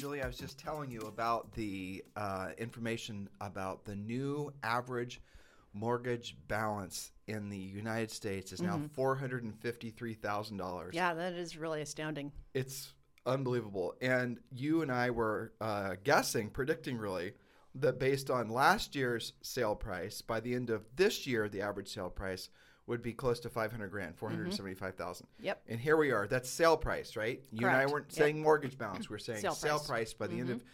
Julie, I was just telling you about the uh, information about the new average mortgage balance in the United States is now Mm-hmm. four hundred and fifty-three thousand dollars. Yeah, that is really astounding. it's unbelievable. And you and I were uh, guessing, predicting really, that based on last year's sale price, by the end of this year, the average sale price would be close to 500 grand, 475,000. Mm-hmm. Yep. And here we are. That's sale price, right? You and I weren't Yep. saying mortgage balance. We're saying Sale sale, price. price. by the end of mm-hmm.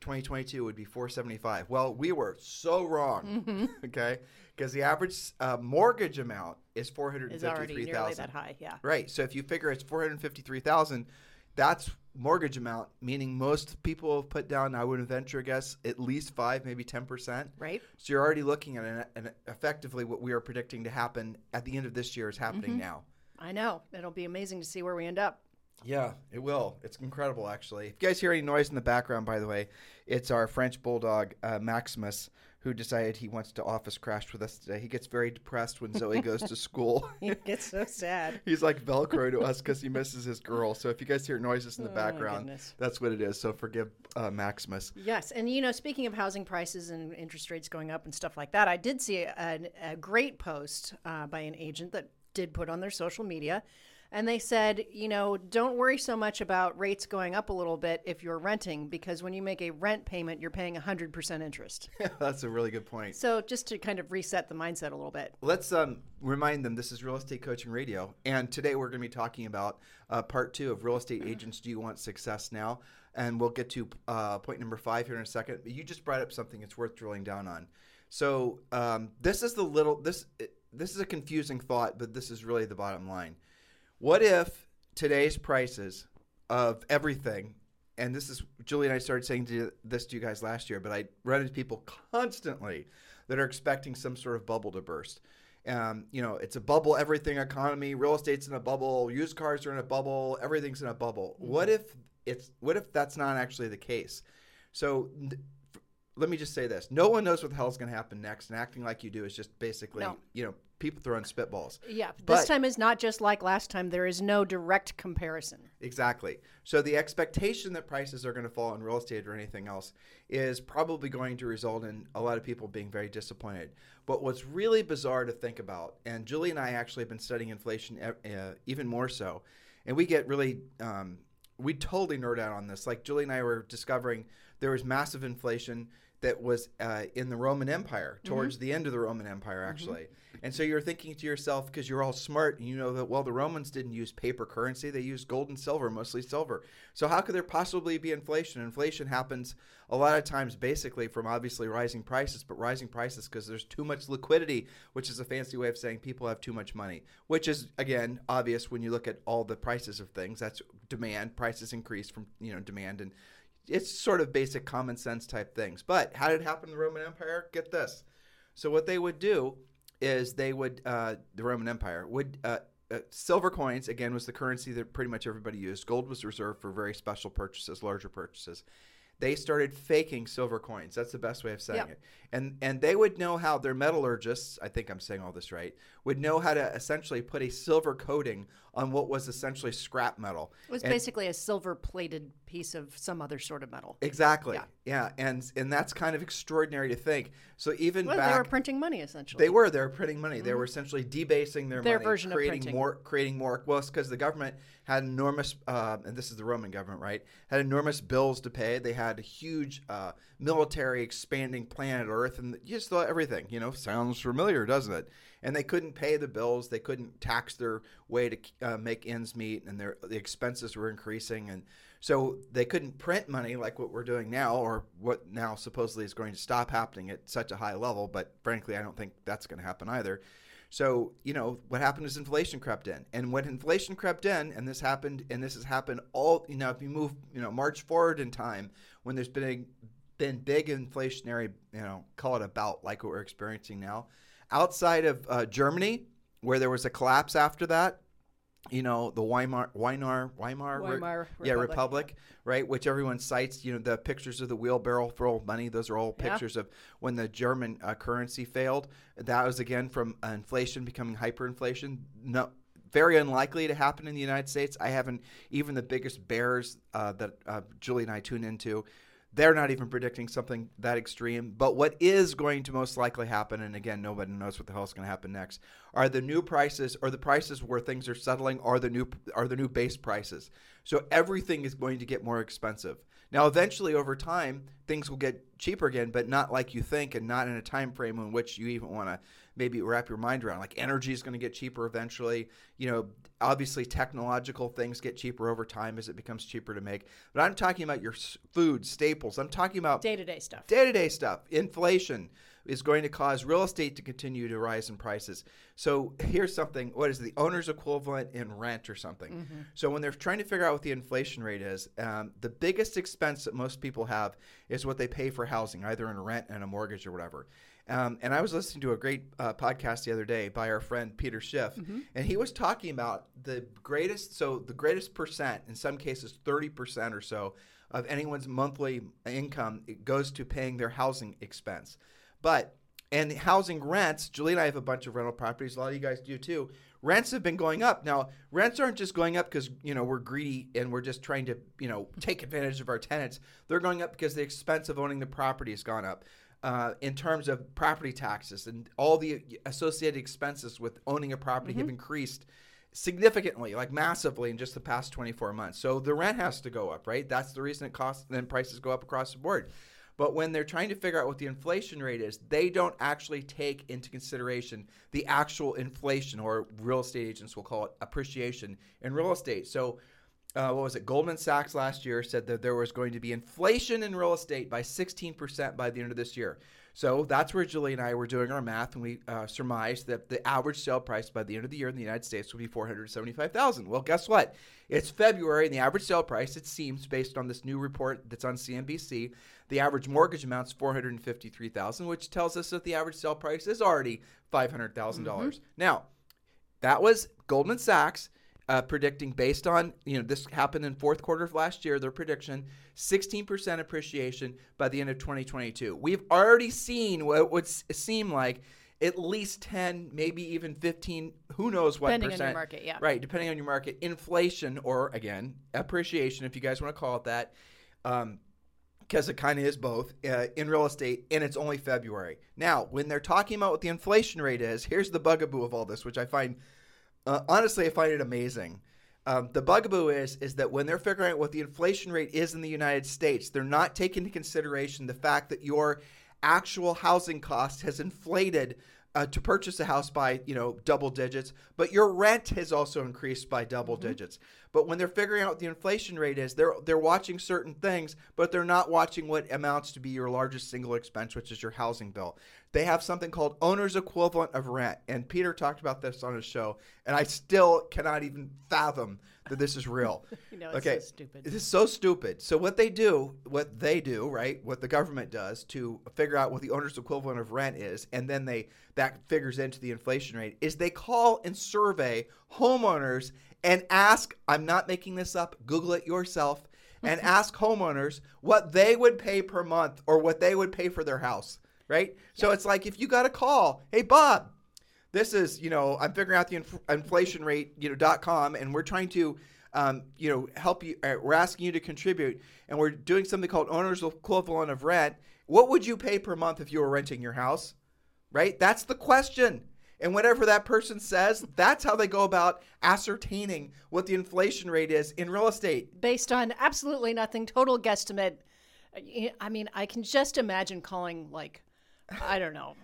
2022 would be 475. Well, we were so wrong, mm-hmm. okay? Because the average uh, mortgage amount is Is already nearly 453,000. that high. Yeah. Right. So if you figure it's four hundred fifty-three thousand, that's mortgage amount. Meaning most people have put down. I would venture a guess at least five, maybe ten percent. Right. So you're already looking at an, an effectively what we are predicting to happen at the end of this year is happening Mm-hmm. now. I know. It'll be amazing to see where we end up. Yeah, it will. It's incredible, actually. If you guys hear any noise in the background, by the way, it's our French bulldog uh, Maximus who decided he wants to office crash with us today. He gets very depressed when Zoe goes to school. he gets so sad. He's like Velcro to us because he misses his girl. So if you guys hear noises in the Oh, background, that's what it is. So forgive uh, Maximus. Yes, and you know, speaking of housing prices and interest rates going up and stuff like that, I did see a, a great post uh, by an agent that did put on their social media, and they said, you know, don't worry so much about rates going up a little bit if you're renting, because when you make a rent payment, you're paying 100% interest. that's a really good point. so just to kind of reset the mindset a little bit. Let's um, remind them this is Real Estate Coaching Radio. And today we're going to be talking about uh, part two of Real Estate Agents Do You Want Success Now? And we'll get to uh, point number five here in a second. But you just brought up something that's worth drilling down on. So um, this is the little, this, this is a confusing thought, but this is really the bottom line. What if today's prices of everything, and this is Julie and I started saying to this to you guys last year, but I run into people constantly that are expecting some sort of bubble to burst. Um, you know, it's a bubble everything economy. Real estate's in a bubble. Used cars are in a bubble. Everything's in a bubble. What if it's what if that's not actually the case? So let me just say this: no one knows what the hell is going to happen next, and acting like you do is just basically, No. you know, people throwing spitballs. Yeah, But- this time is not just like last time. There is no direct comparison. Exactly. So the expectation that prices are going to fall in real estate or anything else is probably going to result in a lot of people being very disappointed. But what's really bizarre to think about, and Julie and I actually have been studying inflation uh, even more so, and we get really, um, we totally nerd out on this. Like Julie and I were discovering there was massive inflation that was uh, in the Roman Empire towards the end of the Roman Empire, actually. And so you're thinking to yourself, because you're all smart, and you know that, well, the Romans didn't use paper currency, they used gold and silver, mostly silver. So how could there possibly be inflation? Inflation happens a lot of times basically from obviously rising prices, but rising prices because there's too much liquidity, which is a fancy way of saying people have too much money, which is, again, obvious when you look at all the prices of things. That's demand. Prices increase from, you know, demand and it's sort of basic common sense type things. But how did it happen in the Roman Empire? Get this. So what they would do is they would uh, the Roman Empire would uh, uh, silver coins again was the currency that pretty much everybody used. Gold was reserved for very special purchases, larger purchases. They started faking silver coins. That's the best way of saying Yep. it. And and they would know how their metallurgists, I think I'm saying all this right, would know how to essentially put a silver coating on what was essentially scrap metal. It was And- basically a silver plated piece of some other sort of metal. Exactly. Yeah. Yeah. And and that's kind of extraordinary to think. So even Well, back they were printing money essentially. they were they were printing money. They were essentially debasing their, Their money, version of creating printing. more creating more. Well, it's because the government had enormous, uh, and this is the Roman government, right? Had enormous bills to pay. They had a huge uh, military expanding planet Earth, and just thought everything. You know, sounds familiar, doesn't it? And they couldn't pay the bills. They couldn't tax their way to uh, make ends meet, and their the expenses were increasing, and so they couldn't print money like what we're doing now, or what now supposedly is going to stop happening at such a high level. But frankly, I don't think that's going to happen either. So, you know, what happened is inflation crept in. And when inflation crept in, and this happened, and this has happened all, you know, if you move, you know, march forward in time, when there's been a, been big inflationary, you know, call it a bout like what we're experiencing now, outside of uh, Germany, where there was a collapse after that, you know the Weimar Weimar Weimar, Weimar yeah Republic, Republic right which everyone cites you know the pictures of the wheelbarrow full of money those are all Yeah. pictures of when the German uh, currency failed. That was again from uh, inflation becoming hyperinflation. No very unlikely to happen in the United States. I haven't even the biggest bears uh, that uh, Julie and I tune into they're not even predicting something that extreme. But what is going to most likely happen, and again, nobody knows what the hell is going to happen next, are the new prices or the prices where things are settling are the new are the new base prices. So everything is going to get more expensive. Now, eventually, over time, things will get cheaper again, but not like you think, and not in a time frame in which you even want to maybe wrap your mind around. Like energy is going to get cheaper eventually. You know, obviously technological things get cheaper over time as it becomes cheaper to make. But I'm talking about your food staples. I'm talking about Day to day stuff. day to day stuff. Inflation is going to cause real estate to continue to rise in prices. So here's something what is the owner's equivalent in rent or something? So when they're trying to figure out what the inflation rate is, um, the biggest expense that most people have is what they pay for housing, either in rent and a mortgage or whatever. Um, and I was listening to a great uh, podcast the other day by our friend Peter Schiff, and he was talking about the greatest, so the greatest percent, in some cases 30% or so, of anyone's monthly income it goes to paying their housing expense. But and housing rents, Julie and I have a bunch of rental properties. A lot of you guys do too. Rents have been going up. Now, rents aren't just going up because you know we're greedy and we're just trying to you know take advantage of our tenants. They're going up because the expense of owning the property has gone up. Uh, in terms of property taxes and all the associated expenses with owning a property have increased significantly, like massively in just the past 24 months. So the rent has to go up, right? That's the reason it costs, then prices go up across the board. But when they're trying to figure out what the inflation rate is, they don't actually take into consideration the actual inflation, or real estate agents will call it appreciation in real estate. So, uh, what was it? Goldman Sachs last year said that there was going to be inflation in real estate by 16% by the end of this year. So that's where Julie and I were doing our math, and we uh, surmised that the average sale price by the end of the year in the United States would be 475,000. Well, guess what? It's February, and the average sale price, it seems, based on this new report that's on CNBC, the average mortgage amount's 453,000, which tells us that the average sale price is already $500,000. dollars Now, that was Goldman Sachs uh, predicting based on you know this happened in fourth quarter of last year. Their prediction: 16% appreciation by the end of 2022. We've already seen what would seem like at least 10, maybe even 15. Who knows what Depending on your percent? market, yeah. Right, depending on your market, inflation or again appreciation, if you guys want to call it that. Um, because it kind of is both uh, in real estate, and it's only February. Now, when they're talking about what the inflation rate is, here's the bugaboo of all this, which I find, uh, honestly, I find it amazing. Um, the bugaboo is is that when they're figuring out what the inflation rate is in the United States, they're not taking into consideration the fact that your actual housing cost has inflated uh, to purchase a house by you know double digits, but your rent has also increased by double digits. But when they're figuring out what the inflation rate is, they're they're watching certain things, but they're not watching what amounts to be your largest single expense, which is your housing bill. They have something called owner's equivalent of rent, and Peter talked about this on his show, and I still cannot even fathom that this is real. You know, it's okay, so stupid. This is so stupid. So what they do, what they do, right? What the government does to figure out what the owner's equivalent of rent is, and then they that figures into the inflation rate, is they call and survey homeowners and ask. I'm not making this up. Google it yourself. And ask homeowners what they would pay per month or what they would pay for their house, right? So it's like if you got a call, hey Bob, this is you know i'm figuring out the inf- inflation rate you know dot com and we're trying to um, you know help you uh, we're asking you to contribute and we're doing something called owner's equivalent of rent what would you pay per month if you were renting your house? Right? That's the question. And whatever that person says that's how they go about ascertaining what the inflation rate is in real estate. Based on absolutely nothing, total guesstimate. I mean, I can just imagine calling like, I don't know,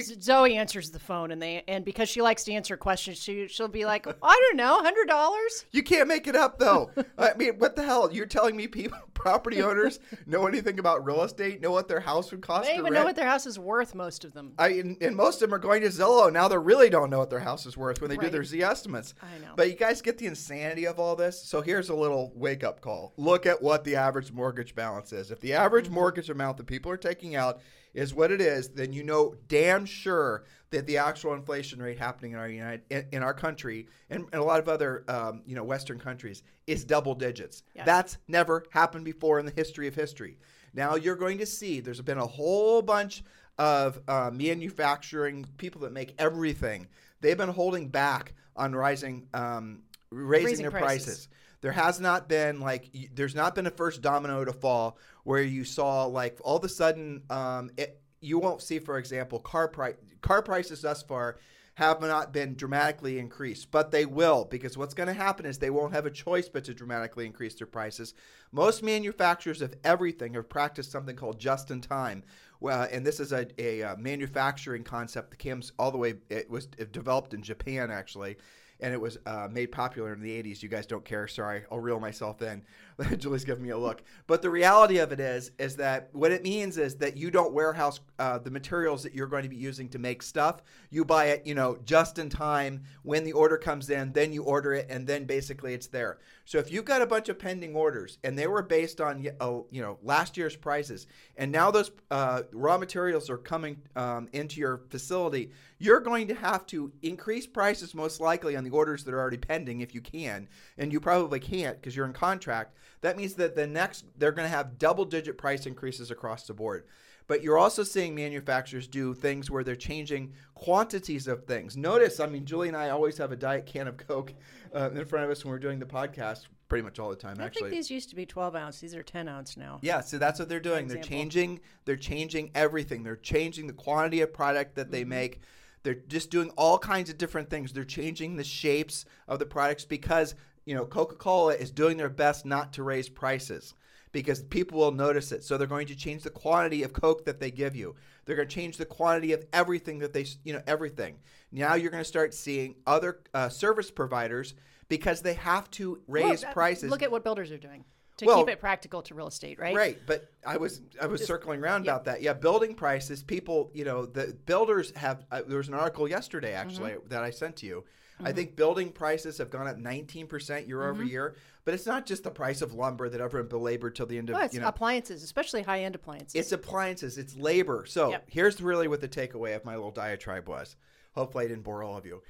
Zoe answers the phone, and they and because she likes to answer questions, she she'll be like, I don't know, hundred dollars. You can't make it up though. I mean, what the hell? You're telling me people, property owners, know anything about real estate? Know what their house would cost? They even rent? know what their house is worth. Most of them. I and, and most of them are going to Zillow now. They really don't know what their house is worth when they do their Zestimates. I know. But you guys get the insanity of all this. So here's a little wake up call. Look at what the average mortgage balance is. If the average Mm-hmm. mortgage amount that people are taking out is what it is, then you know damn sure that the actual inflation rate happening in our United in, in our country and, and a lot of other um, you know Western countries is double digits. Yes. That's never happened before in the history of history. Now you're going to see there's been a whole bunch of uh, manufacturing people that make everything. They've been holding back on rising, um, raising, Raising their prices. prices. There has not been like y- there's not been a first domino to fall where you saw like all of a sudden um, it, you won't see, for example, car price car prices thus far have not been dramatically increased, but they will because what's going to happen is they won't have a choice but to dramatically increase their prices. Most manufacturers of everything have practiced something called just in time. Well, and this is a, a, uh manufacturing concept that comes all the way, it was developed in Japan actually, and it was uh, made popular in the 80s. You guys don't care. Sorry, I'll reel myself in. Julie's giving me a look. But the reality of it is, is that what it means is that you don't warehouse uh, the materials that you're going to be using to make stuff. You buy it, you know, just in time when the order comes in. Then you order it, and then basically it's there. So if you've got a bunch of pending orders and they were based on, uh, you know, last year's prices, and now those uh, raw materials are coming um, into your facility, you're going to have to increase prices most likely on the orders that are already pending if you can, and you probably can't because you're in contract. That means that the next they're going to have double digit price increases across the board. But you're also seeing manufacturers do things where they're changing quantities of things. Notice, I mean, Julie and I always have a diet can of Coke uh, in front of us when we're doing the podcast, pretty much all the time, I actually. think these used to be 12 ounce. These are 10 ounce now. Yeah, so that's what they're doing. They're changing. They're changing everything. They're changing the quantity of product that Mm-hmm. they make. They're just doing all kinds of different things. They're changing the shapes of the products because you know Coca-Cola is doing their best not to raise prices because people will notice it. So they're going to change the quantity of Coke that they give you. They're going to change the quantity of everything that they, you know, everything. Now you're going to start seeing other uh, service providers because they have to raise Well, prices. Look at what builders are doing to Well- keep it practical to real estate, right? Right, but I was I was circling around about that. Yeah, building prices. People, you know, the builders have. Uh, there was an article yesterday actually Mm-hmm. that I sent to you. I think building prices have gone up 19% year Mm-hmm. over year. But it's not just the price of lumber that everyone belabored till the end of Well, it's you know. appliances, especially high end appliances. It's appliances. It's labor. So Yep. here's really what the takeaway of my little diatribe was. Hopefully, I didn't bore all of you.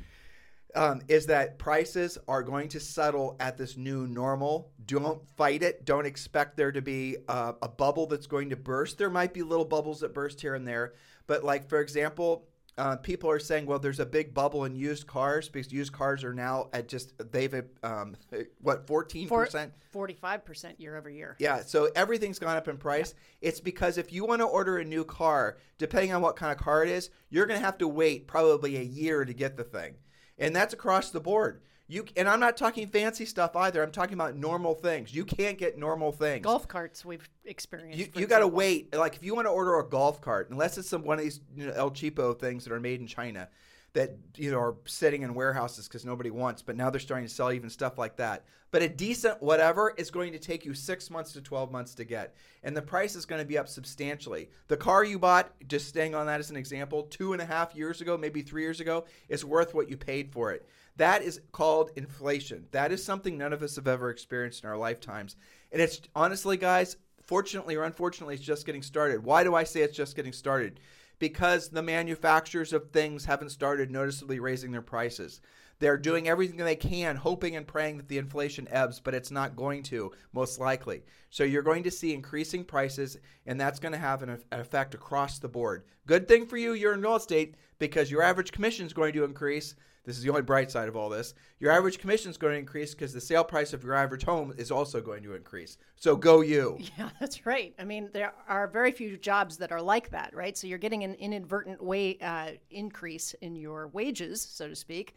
Um, is that prices are going to settle at this new normal. Don't fight it. Don't expect there to be uh, a bubble that's going to burst. There might be little bubbles that burst here and there. But, like, for example, uh, people are saying, well, there's a big bubble in used cars because used cars are now at just, they've, um, what, 14%? 45% year over year. Yeah, so everything's gone up in price. It's because if you want to order a new car, depending on what kind of car it is, you're going to have to wait probably a year to get the thing. And that's across the board. You and I'm not talking fancy stuff either. I'm talking about normal things. You can't get normal things. Golf carts we've experienced. You, you got to wait. Like if you want to order a golf cart, unless it's some one of these you know, El Cheapo things that are made in China, that you know are sitting in warehouses because nobody wants. But now they're starting to sell even stuff like that. But a decent whatever is going to take you six months to twelve months to get, and the price is going to be up substantially. The car you bought, just staying on that as an example, two and a half years ago, maybe three years ago, is worth what you paid for it. That is called inflation. That is something none of us have ever experienced in our lifetimes. And it's honestly, guys, fortunately or unfortunately, it's just getting started. Why do I say it's just getting started? Because the manufacturers of things haven't started noticeably raising their prices. They're doing everything they can, hoping and praying that the inflation ebbs, but it's not going to, most likely. So you're going to see increasing prices, and that's going to have an, an effect across the board. Good thing for you, you're in real estate, because your average commission is going to increase. This is the only bright side of all this. Your average commission is going to increase because the sale price of your average home is also going to increase. So go you. Yeah, that's right. I mean, there are very few jobs that are like that, right? So you're getting an inadvertent way uh, increase in your wages, so to speak.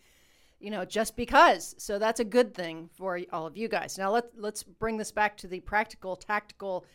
You know, just because. So that's a good thing for all of you guys. Now let let's bring this back to the practical, tactical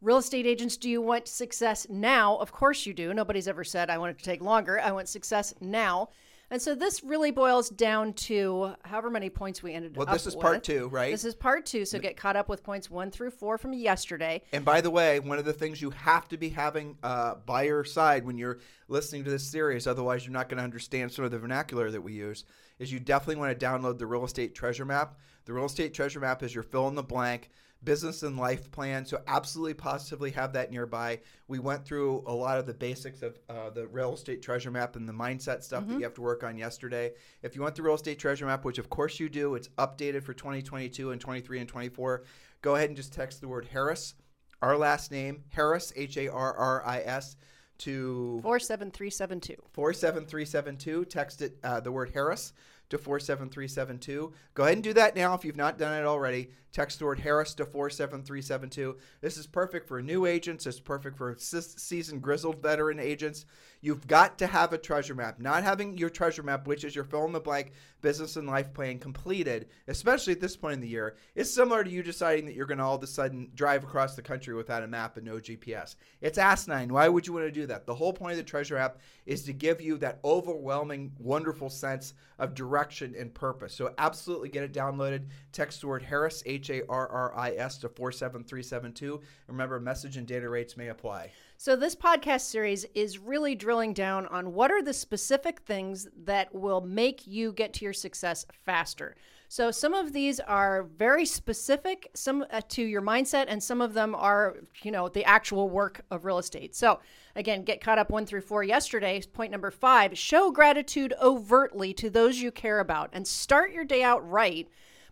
Real estate agents, do you want success now? Of course you do. Nobody's ever said, I want it to take longer. I want success now. And so this really boils down to however many points we ended Well, up Well, this is part two, right? This is part two, so get caught up with points one through four from yesterday. And by the way, one of the things you have to be having uh, by your side when you're listening to this series, otherwise you're not going to understand some of the vernacular that we use, is you definitely want to download the real estate treasure map. The real estate treasure map is your fill in the blank business and life plan. So absolutely positively have that nearby. We went through a lot of the basics of uh, the real estate treasure map and the mindset stuff that you have to work on yesterday. If you want the real estate treasure map, which of course you do, it's updated for 2022 and 23 and 24. Go ahead and just text the word Harris, our last name, Harris, H A R R I S, to 47372. 47372. Text it uh, the word Harris to 47372. Go ahead and do that now if you've not done it already. Text word Harris to 47372. This is perfect for new agents. It's perfect for seasoned, grizzled veteran agents. You've got to have a treasure map. Not having your treasure map, which is your fill in the blank business and life plan completed, especially at this point in the year, is similar to you deciding that you're going to all of a sudden drive across the country without a map and no GPS. It's asinine. Why would you want to do that? The whole point of the treasure app is to give you that overwhelming, wonderful sense of direction and purpose. So absolutely get it downloaded. Text word Harris, H A R R I S, to 47372. Remember, message and data rates may apply. So, this podcast series is really drilling down on what are the specific things that will make you get to your success faster. So, some of these are very specific some uh, to your mindset, and some of them are, you know, the actual work of real estate. So, again, get caught up one through four yesterday. Point number five show gratitude overtly to those you care about and start your day out right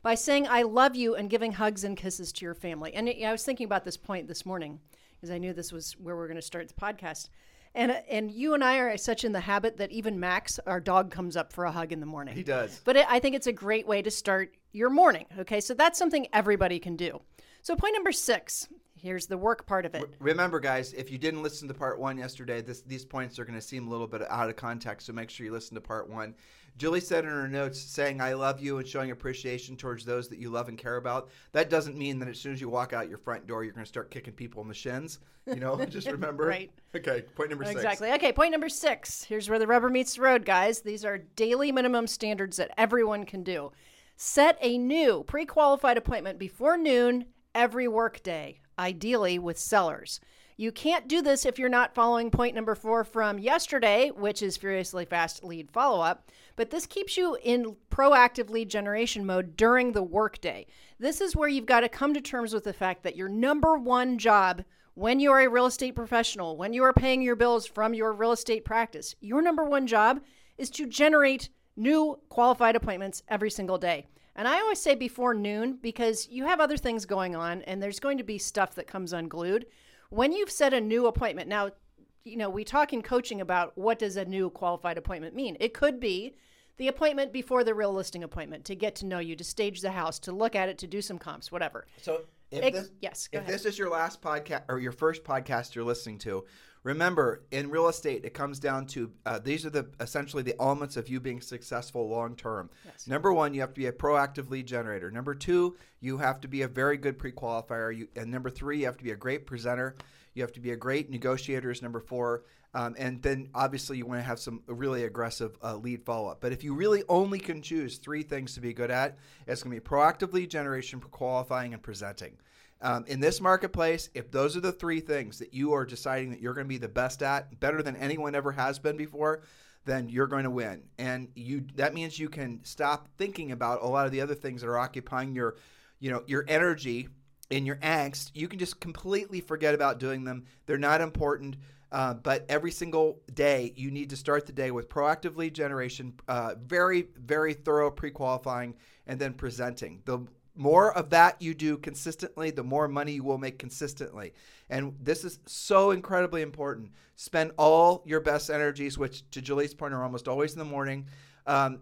by saying, I love you, and giving hugs and kisses to your family. And I was thinking about this point this morning because I knew this was where we are going to start the podcast. And, and you and I are such in the habit that even Max, our dog, comes up for a hug in the morning. He does. But it, I think it's a great way to start your morning. Okay, so that's something everybody can do. So, point number six here's the work part of it. Remember, guys, if you didn't listen to part one yesterday, this, these points are going to seem a little bit out of context, so make sure you listen to part one. Julie said in her notes, saying, I love you and showing appreciation towards those that you love and care about. That doesn't mean that as soon as you walk out your front door, you're going to start kicking people in the shins. You know, just remember. Right. Okay, point number six. Exactly. Okay, point number six. Here's where the rubber meets the road, guys. These are daily minimum standards that everyone can do. Set a new pre qualified appointment before noon every workday, ideally with sellers. You can't do this if you're not following point number four from yesterday, which is furiously fast lead follow up. But this keeps you in proactive lead generation mode during the workday. This is where you've got to come to terms with the fact that your number one job when you are a real estate professional, when you are paying your bills from your real estate practice, your number one job is to generate new qualified appointments every single day. And I always say before noon because you have other things going on and there's going to be stuff that comes unglued. When you've set a new appointment, now, you know, we talk in coaching about what does a new qualified appointment mean. It could be the appointment before the real listing appointment to get to know you, to stage the house, to look at it, to do some comps, whatever. So if Ex- this, yes, go if ahead. this is your last podcast or your first podcast you're listening to, remember in real estate it comes down to uh, these are the essentially the elements of you being successful long term. Yes. Number one, you have to be a proactive lead generator. Number two, you have to be a very good pre-qualifier. You, and number three, you have to be a great presenter. You have to be a great negotiator. Is number four. Um, and then obviously you want to have some really aggressive uh, lead follow up. But if you really only can choose three things to be good at, it's going to be proactive lead generation, qualifying, and presenting. Um, in this marketplace, if those are the three things that you are deciding that you're going to be the best at, better than anyone ever has been before, then you're going to win. And you that means you can stop thinking about a lot of the other things that are occupying your, you know, your energy and your angst. You can just completely forget about doing them. They're not important. Uh, but every single day, you need to start the day with proactive lead generation, uh, very, very thorough pre qualifying, and then presenting. The more of that you do consistently, the more money you will make consistently. And this is so incredibly important. Spend all your best energies, which to Julie's point are almost always in the morning, um,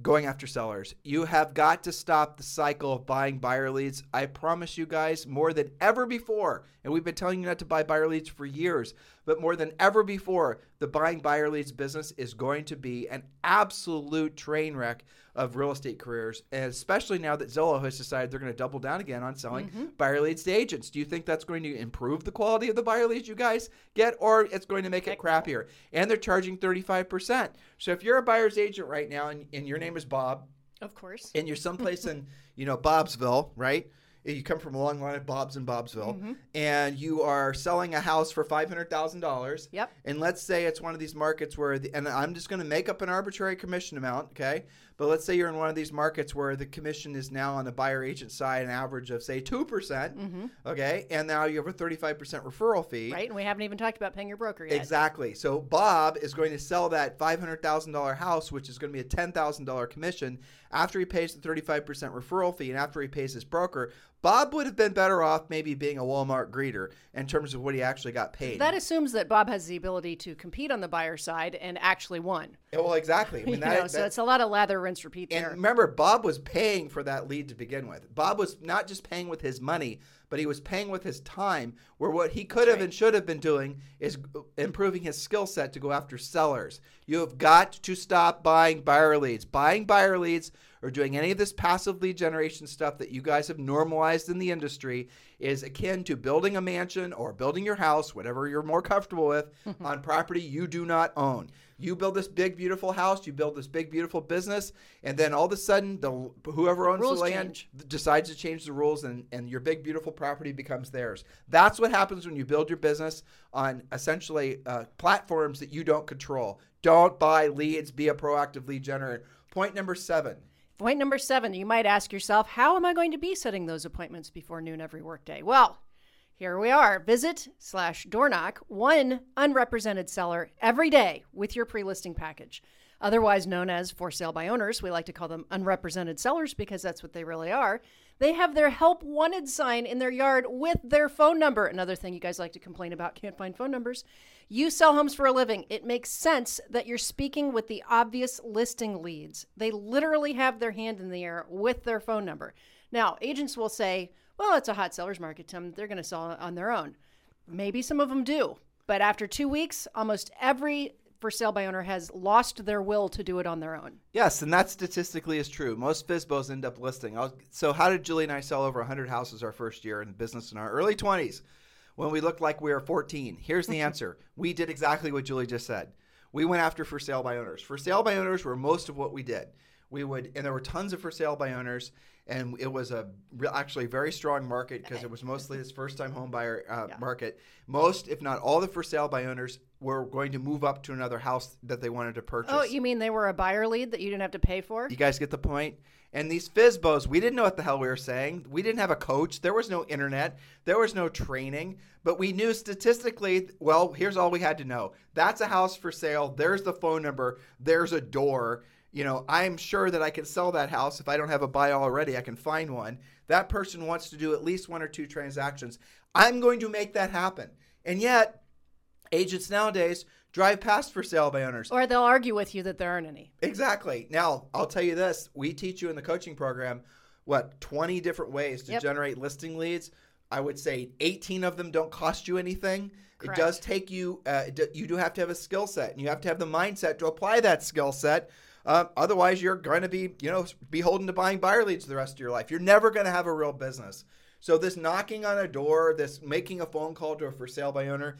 going after sellers. You have got to stop the cycle of buying buyer leads. I promise you guys, more than ever before, and we've been telling you not to buy buyer leads for years, but more than ever before, the buying buyer leads business is going to be an absolute train wreck of real estate careers, and especially now that Zillow has decided they're going to double down again on selling Mm-hmm. buyer leads to agents. Do you think that's going to improve the quality of the buyer leads you guys get, or it's going to make it crappier? And they're charging 35%. So if you're a buyer's agent right now and, and your name is Bob, Of course. and you're someplace in, you know, Bobsville, right? You come from a long line of Bobs in Bobsville, Mm-hmm. and you are selling a house for five hundred thousand dollars. Yep. And let's say it's one of these markets where, the, and I'm just going to make up an arbitrary commission amount, okay? But let's say you're in one of these markets where the commission is now on the buyer agent side an average of say two percent, okay? And now you have a thirty-five percent referral fee, Mm-hmm. Right? And we haven't even talked about paying your broker yet. Exactly. So Bob is going to sell that five hundred thousand dollar house, which is going to be a ten thousand dollar commission, after he pays the thirty five percent referral fee and after he pays his broker. Bob would have been better off maybe being a Walmart greeter in terms of what he actually got paid. That assumes that Bob has the ability to compete on the buyer side and actually won. Yeah, well, exactly. I mean, that, know, so it's a lot of lather, rinse, repeat and there. remember, Bob was paying for that lead to begin with. Bob was not just paying with his money, but he was paying with his time. Where what he could have and should have been doing is improving his skill set to go after sellers. You have got to stop buying buyer leads. Buying buyer leads or doing any of this passive lead generation stuff that you guys have normalized in the industry is akin to building a mansion or building your house, whatever you're more comfortable with, on property you do not own. You build this big beautiful house, you build this big beautiful business, and then all of a sudden, the whoever owns Rules the land change. decides to change the rules, and and your big beautiful property becomes theirs. That's what happens when you build your business on essentially uh, platforms that you don't control. Don't buy leads. Be a proactive lead generator. Point number seven. Point number seven, you might ask yourself, how am I going to be setting those appointments before noon every workday? Well, here we are. Visit slash door knock one unrepresented seller every day with your pre listing package. Otherwise known as for sale by owners, we like to call them unrepresented sellers because that's what they really are. They have their help wanted sign in their yard with their phone number. Another thing you guys like to complain about can't find phone numbers. You sell homes for a living. It makes sense that you're speaking with the obvious listing leads. They literally have their hand in the air with their phone number. Now, agents will say, well, it's a hot seller's market, Tim. They're going to sell on their own. Maybe some of them do. But after two weeks, almost every for sale by owner has lost their will to do it on their own. Yes, and that statistically is true. Most FSBOs end up listing. So, how did Julie and I sell over 100 houses our first year in business in our early 20s when we looked like we were 14? Here's the answer we did exactly what Julie just said. We went after for sale by owners. For sale by owners were most of what we did. We would, and there were tons of for sale by owners, and it was a re- actually very strong market because it was mostly this first time home buyer uh, market. Most, if not all, the for sale by owners were going to move up to another house that they wanted to purchase. Oh, you mean they were a buyer lead that you didn't have to pay for? You guys get the point? And these FSBOs, we didn't know what the hell we were saying. We didn't have a coach. There was no internet. There was no training. But we knew statistically, well, here's all we had to know. That's a house for sale. There's the phone number. There's a door. You know, I'm sure that I can sell that house. If I don't have a buy already, I can find one. That person wants to do at least one or two transactions. I'm going to make that happen. And yet, agents nowadays drive past for sale by owners. Or they'll argue with you that there aren't any. Exactly. Now, I'll tell you this we teach you in the coaching program what 20 different ways to Yep. generate listing leads. I would say 18 of them don't cost you anything. Correct. It does take you, uh, you do have to have a skill set and you have to have the mindset to apply that skill set. Uh, otherwise, you're going to be, you know, beholden to buying buyer leads the rest of your life. You're never going to have a real business. So, this knocking on a door, this making a phone call to a for sale by owner,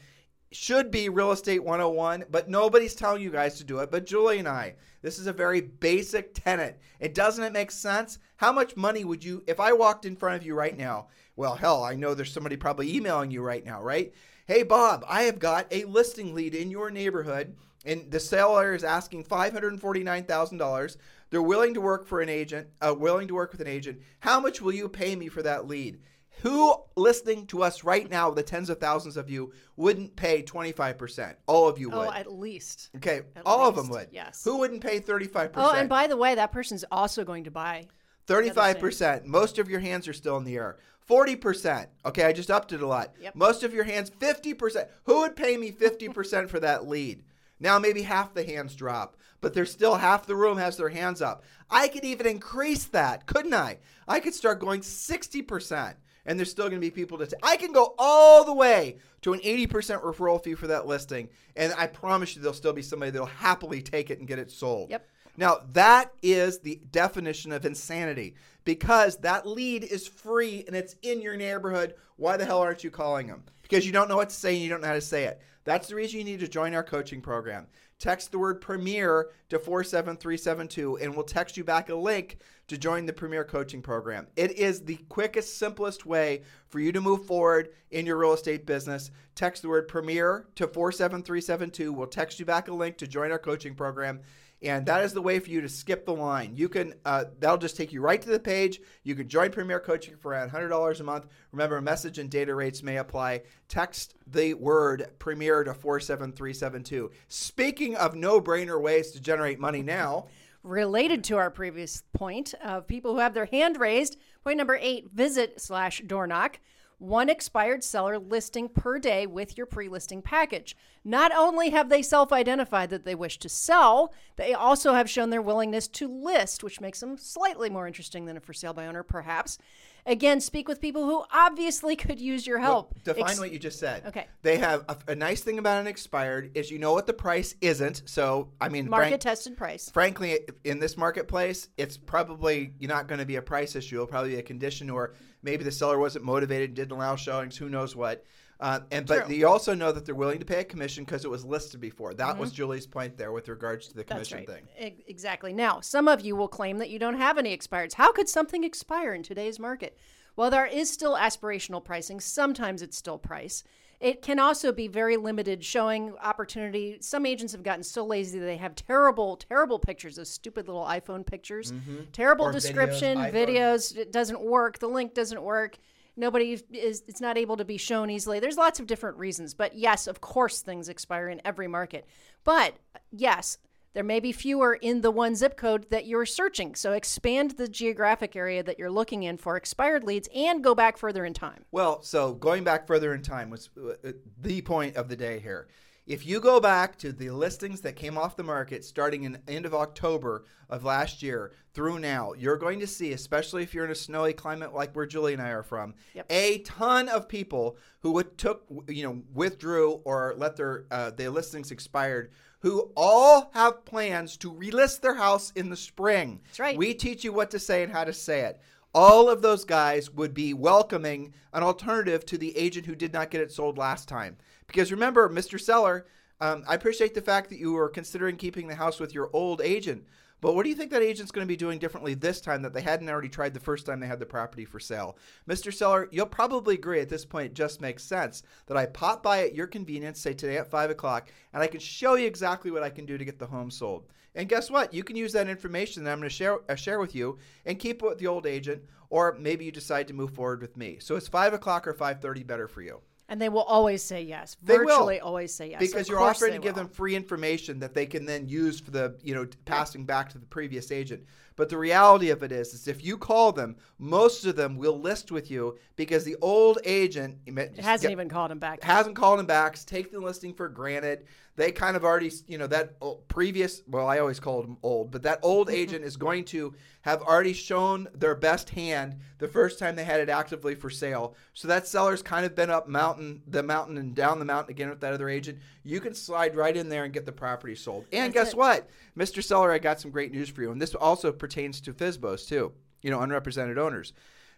should be real estate 101, but nobody's telling you guys to do it, but Julie and I. This is a very basic tenet. It doesn't it make sense? How much money would you if I walked in front of you right now? Well, hell, I know there's somebody probably emailing you right now, right? Hey Bob, I have got a listing lead in your neighborhood and the seller is asking $549,000. They're willing to work for an agent, uh, willing to work with an agent. How much will you pay me for that lead? Who listening to us right now, the tens of thousands of you, wouldn't pay 25%? All of you would. Oh, at least. okay, at all of them would. yes. Who wouldn't pay 35%? Oh, and by the way, that person's also going to buy. 35%. Most of your hands are still in the air. 40%. Okay, I just upped it a lot. Yep. Most of your hands, 50%. Who would pay me 50% for that lead? Now maybe half the hands drop, but there's still half the room has their hands up. I could even increase that, couldn't I? I could start going 60%. And there's still going to be people to. T- I can go all the way to an 80% referral fee for that listing, and I promise you, there'll still be somebody that'll happily take it and get it sold. Yep. Now, that is the definition of insanity because that lead is free and it's in your neighborhood. Why the hell aren't you calling them? Because you don't know what to say and you don't know how to say it. That's the reason you need to join our coaching program. Text the word Premier to 47372 and we'll text you back a link to join the Premier Coaching Program. It is the quickest, simplest way for you to move forward in your real estate business. Text the word Premier to 47372. We'll text you back a link to join our coaching program and that is the way for you to skip the line. You can uh, that'll just take you right to the page. You can join Premier Coaching for around hundred dollars a month. Remember, message and data rates may apply. Text the word Premier to four seven three seven two. Speaking of no-brainer ways to generate money now. Related to our previous point of people who have their hand raised, point number eight: visit slash door knock one expired seller listing per day with your pre listing package. Not only have they self identified that they wish to sell, they also have shown their willingness to list, which makes them slightly more interesting than a for sale by owner, perhaps. Again, speak with people who obviously could use your help. Well, define Ex- what you just said. Okay. They have a, a, nice thing about an expired is you know what the price isn't. So I mean, market frank, tested price. Frankly, in this marketplace, it's probably not going to be a price issue. It'll probably be a condition or maybe the seller wasn't motivated, didn't allow showings. Who knows what? Uh, and but True. you also know that they're willing to pay a commission because it was listed before. That mm-hmm. was Julie's point there with regards to the commission right. thing. exactly. Now, some of you will claim that you don't have any expireds. How could something expire in today's market? Well, there is still aspirational pricing, sometimes it's still price. It can also be very limited, showing opportunity. Some agents have gotten so lazy that they have terrible, terrible pictures, those stupid little iPhone pictures. Mm-hmm. Terrible or description, videos, videos. It doesn't work. The link doesn't work. Nobody is, it's not able to be shown easily. There's lots of different reasons. But yes, of course, things expire in every market. But yes, there may be fewer in the one zip code that you're searching. So expand the geographic area that you're looking in for expired leads and go back further in time. Well, so going back further in time was uh, the point of the day here. If you go back to the listings that came off the market starting in end of October of last year through now, you're going to see, especially if you're in a snowy climate like where Julie and I are from, yep. a ton of people who took you know withdrew or let their uh, their listings expired who all have plans to relist their house in the spring. That's right. We teach you what to say and how to say it. All of those guys would be welcoming an alternative to the agent who did not get it sold last time. Because remember, Mr. Seller, um, I appreciate the fact that you were considering keeping the house with your old agent. But what do you think that agent's going to be doing differently this time that they hadn't already tried the first time they had the property for sale? Mr. Seller, you'll probably agree at this point it just makes sense that I pop by at your convenience, say today at 5 o'clock, and I can show you exactly what I can do to get the home sold. And guess what? You can use that information that I'm going to share, uh, share with you and keep it with the old agent, or maybe you decide to move forward with me. So it's 5 o'clock or 5.30 better for you. And they will always say yes. They Virtually will. always say yes. Because you're offering to give them free information that they can then use for the, you know, passing back to the previous agent. But the reality of it is, is if you call them, most of them will list with you because the old agent hasn't get, even called them back. Hasn't called them back. Take the listing for granted. They kind of already, you know, that previous. Well, I always called them old, but that old agent is going to have already shown their best hand the first time they had it actively for sale. So that seller's kind of been up mountain, the mountain, and down the mountain again with that other agent. You can slide right in there and get the property sold. And That's guess it. what, Mr. Seller, I got some great news for you, and this also pertains to FSBOs too, you know, unrepresented owners.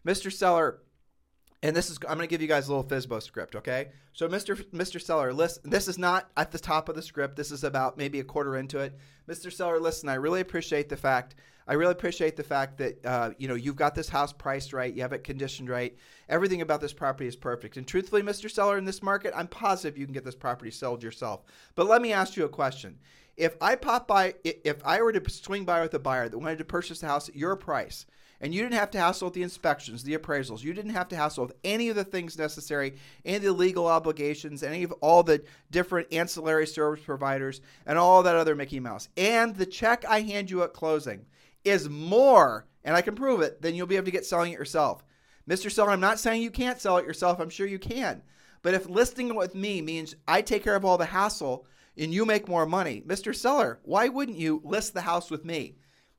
Mr. Seller, and this is I'm going to give you guys a little FSBO script, okay? So Mr. Mr. Seller, listen, this is not at the top of the script. This is about maybe a quarter into it. Mr. Seller, listen, I really appreciate the fact I really appreciate the fact that uh, you know you've got this house priced right, you have it conditioned right. Everything about this property is perfect. And truthfully, Mr. Seller, in this market, I'm positive you can get this property sold yourself. But let me ask you a question if I pop by, if I were to swing by with a buyer that wanted to purchase the house at your price, and you didn't have to hassle with the inspections, the appraisals, you didn't have to hassle with any of the things necessary, any of the legal obligations, any of all the different ancillary service providers, and all that other Mickey Mouse, and the check I hand you at closing is more, and I can prove it, than you'll be able to get selling it yourself. Mr. Seller, I'm not saying you can't sell it yourself. I'm sure you can. But if listing it with me means I take care of all the hassle and you make more money. Mr. Seller, why wouldn't you list the house with me?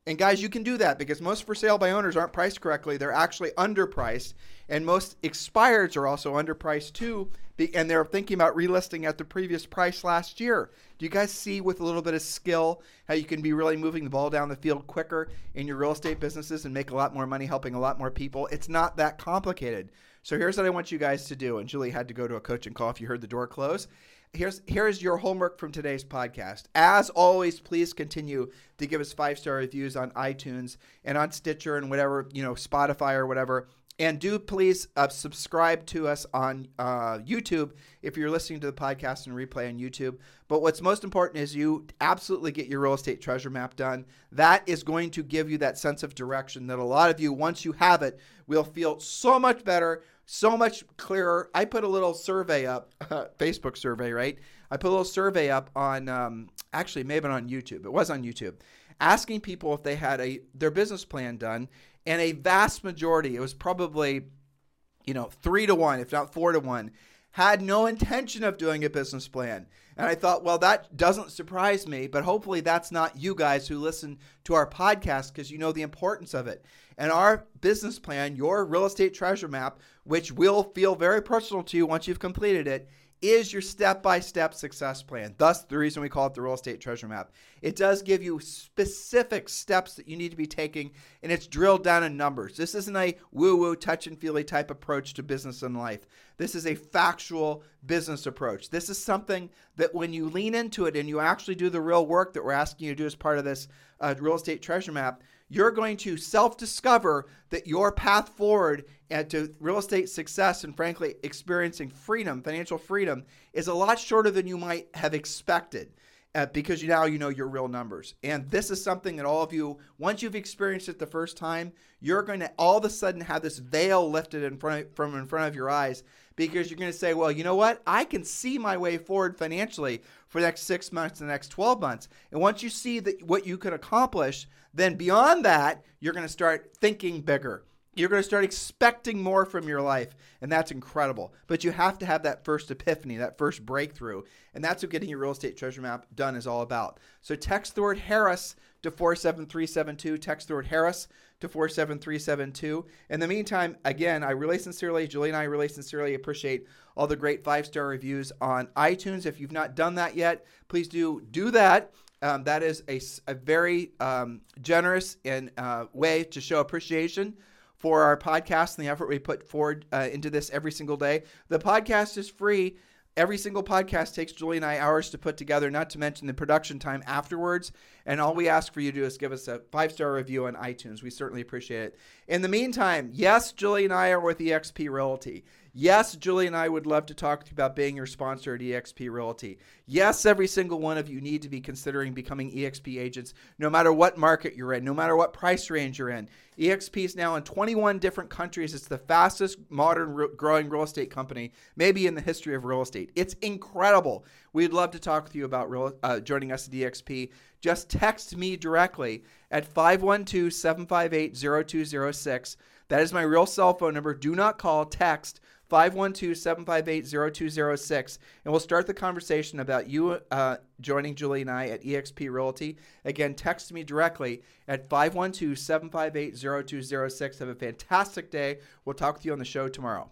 And guys, you can do that because most for sale by owners aren't priced correctly. They're actually underpriced. And most expireds are also underpriced too. And they're thinking about relisting at the previous price last year. Do you guys see with a little bit of skill how you can be really moving the ball down the field quicker in your real estate businesses and make a lot more money helping a lot more people? It's not that complicated. So here's what I want you guys to do. And Julie had to go to a coaching call if you heard the door close here's here's your homework from today's podcast. As always, please continue to give us five star reviews on iTunes and on Stitcher and whatever you know Spotify or whatever. And do please uh, subscribe to us on uh, YouTube if you're listening to the podcast and replay on YouTube. But what's most important is you absolutely get your real estate treasure map done. That is going to give you that sense of direction that a lot of you, once you have it, will feel so much better so much clearer. I put a little survey up, Facebook survey, right? I put a little survey up on, um, actually, maybe on YouTube. It was on YouTube, asking people if they had a their business plan done, and a vast majority, it was probably, you know, three to one, if not four to one, had no intention of doing a business plan. And I thought, well, that doesn't surprise me, but hopefully that's not you guys who listen to our podcast because you know the importance of it. And our business plan, your real estate treasure map, which will feel very personal to you once you've completed it, is your step by step success plan. Thus, the reason we call it the real estate treasure map. It does give you specific steps that you need to be taking, and it's drilled down in numbers. This isn't a woo woo, touch and feely type approach to business and life. This is a factual business approach. This is something that when you lean into it and you actually do the real work that we're asking you to do as part of this uh, real estate treasure map, you're going to self discover that your path forward to real estate success and, frankly, experiencing freedom, financial freedom, is a lot shorter than you might have expected. Uh, because you now you know your real numbers. And this is something that all of you, once you've experienced it the first time, you're going to all of a sudden have this veil lifted in front of, from in front of your eyes because you're going to say, well, you know what? I can see my way forward financially for the next six months, and the next 12 months. And once you see that what you can accomplish, then beyond that, you're going to start thinking bigger. You're going to start expecting more from your life, and that's incredible. But you have to have that first epiphany, that first breakthrough, and that's what getting your real estate treasure map done is all about. So text the word Harris to 47372. Text the word Harris to 47372. In the meantime, again, I really sincerely, Julie and I really sincerely appreciate all the great five star reviews on iTunes. If you've not done that yet, please do do that. Um, that is a, a very um, generous and uh, way to show appreciation for our podcast and the effort we put forward uh, into this every single day. The podcast is free. Every single podcast takes Julie and I hours to put together, not to mention the production time afterwards. And all we ask for you to do is give us a five star review on iTunes. We certainly appreciate it. In the meantime, yes, Julie and I are with eXp Realty. Yes, Julie and I would love to talk to you about being your sponsor at eXp Realty. Yes, every single one of you need to be considering becoming eXp agents, no matter what market you're in, no matter what price range you're in. eXp is now in 21 different countries. It's the fastest modern growing real estate company, maybe in the history of real estate. It's incredible. We'd love to talk with you about real, uh, joining us at eXp. Just text me directly at 512 758 0206. That is my real cell phone number. Do not call, text 512 758 0206. And we'll start the conversation about you uh, joining Julie and I at eXp Realty. Again, text me directly at 512 758 0206. Have a fantastic day. We'll talk with you on the show tomorrow.